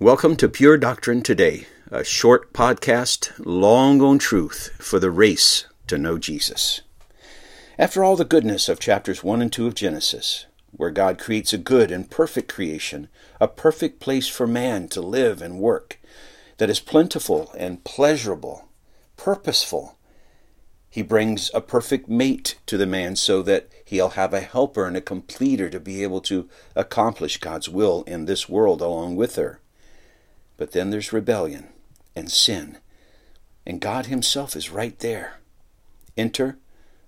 Welcome to Pure Doctrine Today, a short podcast, long on truth for the race to know Jesus. After all the goodness of chapters 1 and 2 of Genesis, where God creates a good and perfect creation, a perfect place for man to live and work, that is plentiful and pleasurable, purposeful, he brings a perfect mate to the man so that he'll have a helper and a completer to be able to accomplish God's will in this world along with her. But then there's rebellion and sin. And God Himself is right there. Enter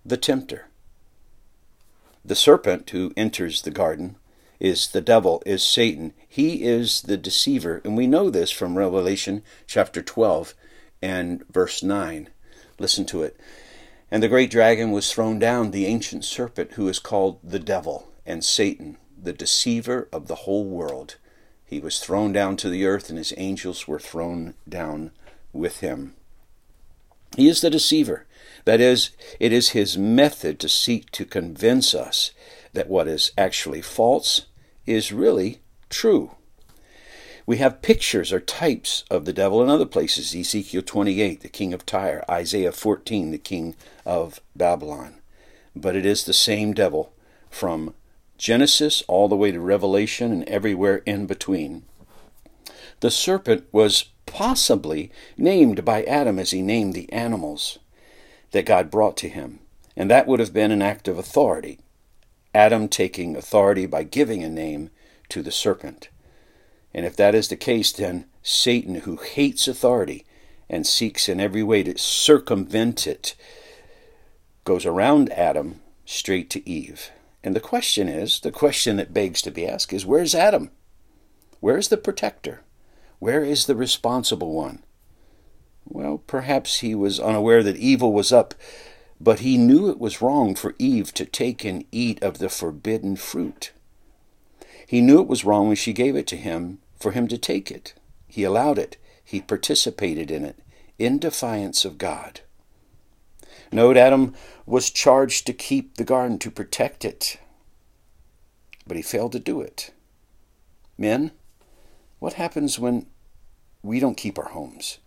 the tempter. The serpent who enters the garden is the devil, is Satan. He is the deceiver. And we know this from Revelation chapter 12 and verse 9. Listen to it. And the great dragon was thrown down, the ancient serpent who is called the devil and Satan, the deceiver of the whole world. He was thrown down to the earth, and his angels were thrown down with him. He is the deceiver. That is, it is his method to seek to convince us that what is actually false is really true. We have pictures or types of the devil in other places Ezekiel 28, the king of Tyre, Isaiah 14, the king of Babylon. But it is the same devil from Genesis all the way to Revelation and everywhere in between. The serpent was possibly named by Adam as he named the animals that God brought to him, and that would have been an act of authority. Adam taking authority by giving a name to the serpent. And if that is the case, then Satan, who hates authority and seeks in every way to circumvent it, goes around Adam straight to Eve. And the question is the question that begs to be asked is where's Adam? Where's the protector? Where is the responsible one? Well, perhaps he was unaware that evil was up, but he knew it was wrong for Eve to take and eat of the forbidden fruit. He knew it was wrong when she gave it to him for him to take it. He allowed it. He participated in it in defiance of God. Note Adam was charged to keep the garden, to protect it, but he failed to do it. Men, what happens when we don't keep our homes?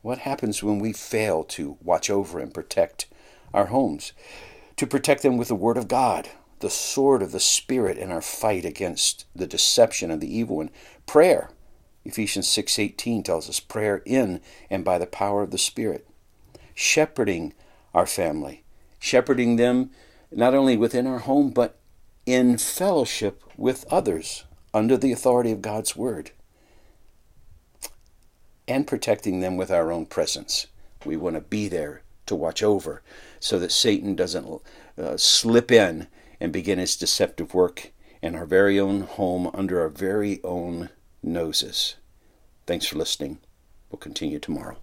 What happens when we fail to watch over and protect our homes? To protect them with the Word of God, the sword of the Spirit in our fight against the deception of the evil one. Prayer, Ephesians 6.18 tells us, prayer in and by the power of the Spirit. Shepherding our family, shepherding them not only within our home, but in fellowship with others under the authority of God's Word, and protecting them with our own presence. We want to be there to watch over so that Satan doesn't uh, slip in and begin his deceptive work in our very own home under our very own noses. Thanks for listening. We'll continue tomorrow.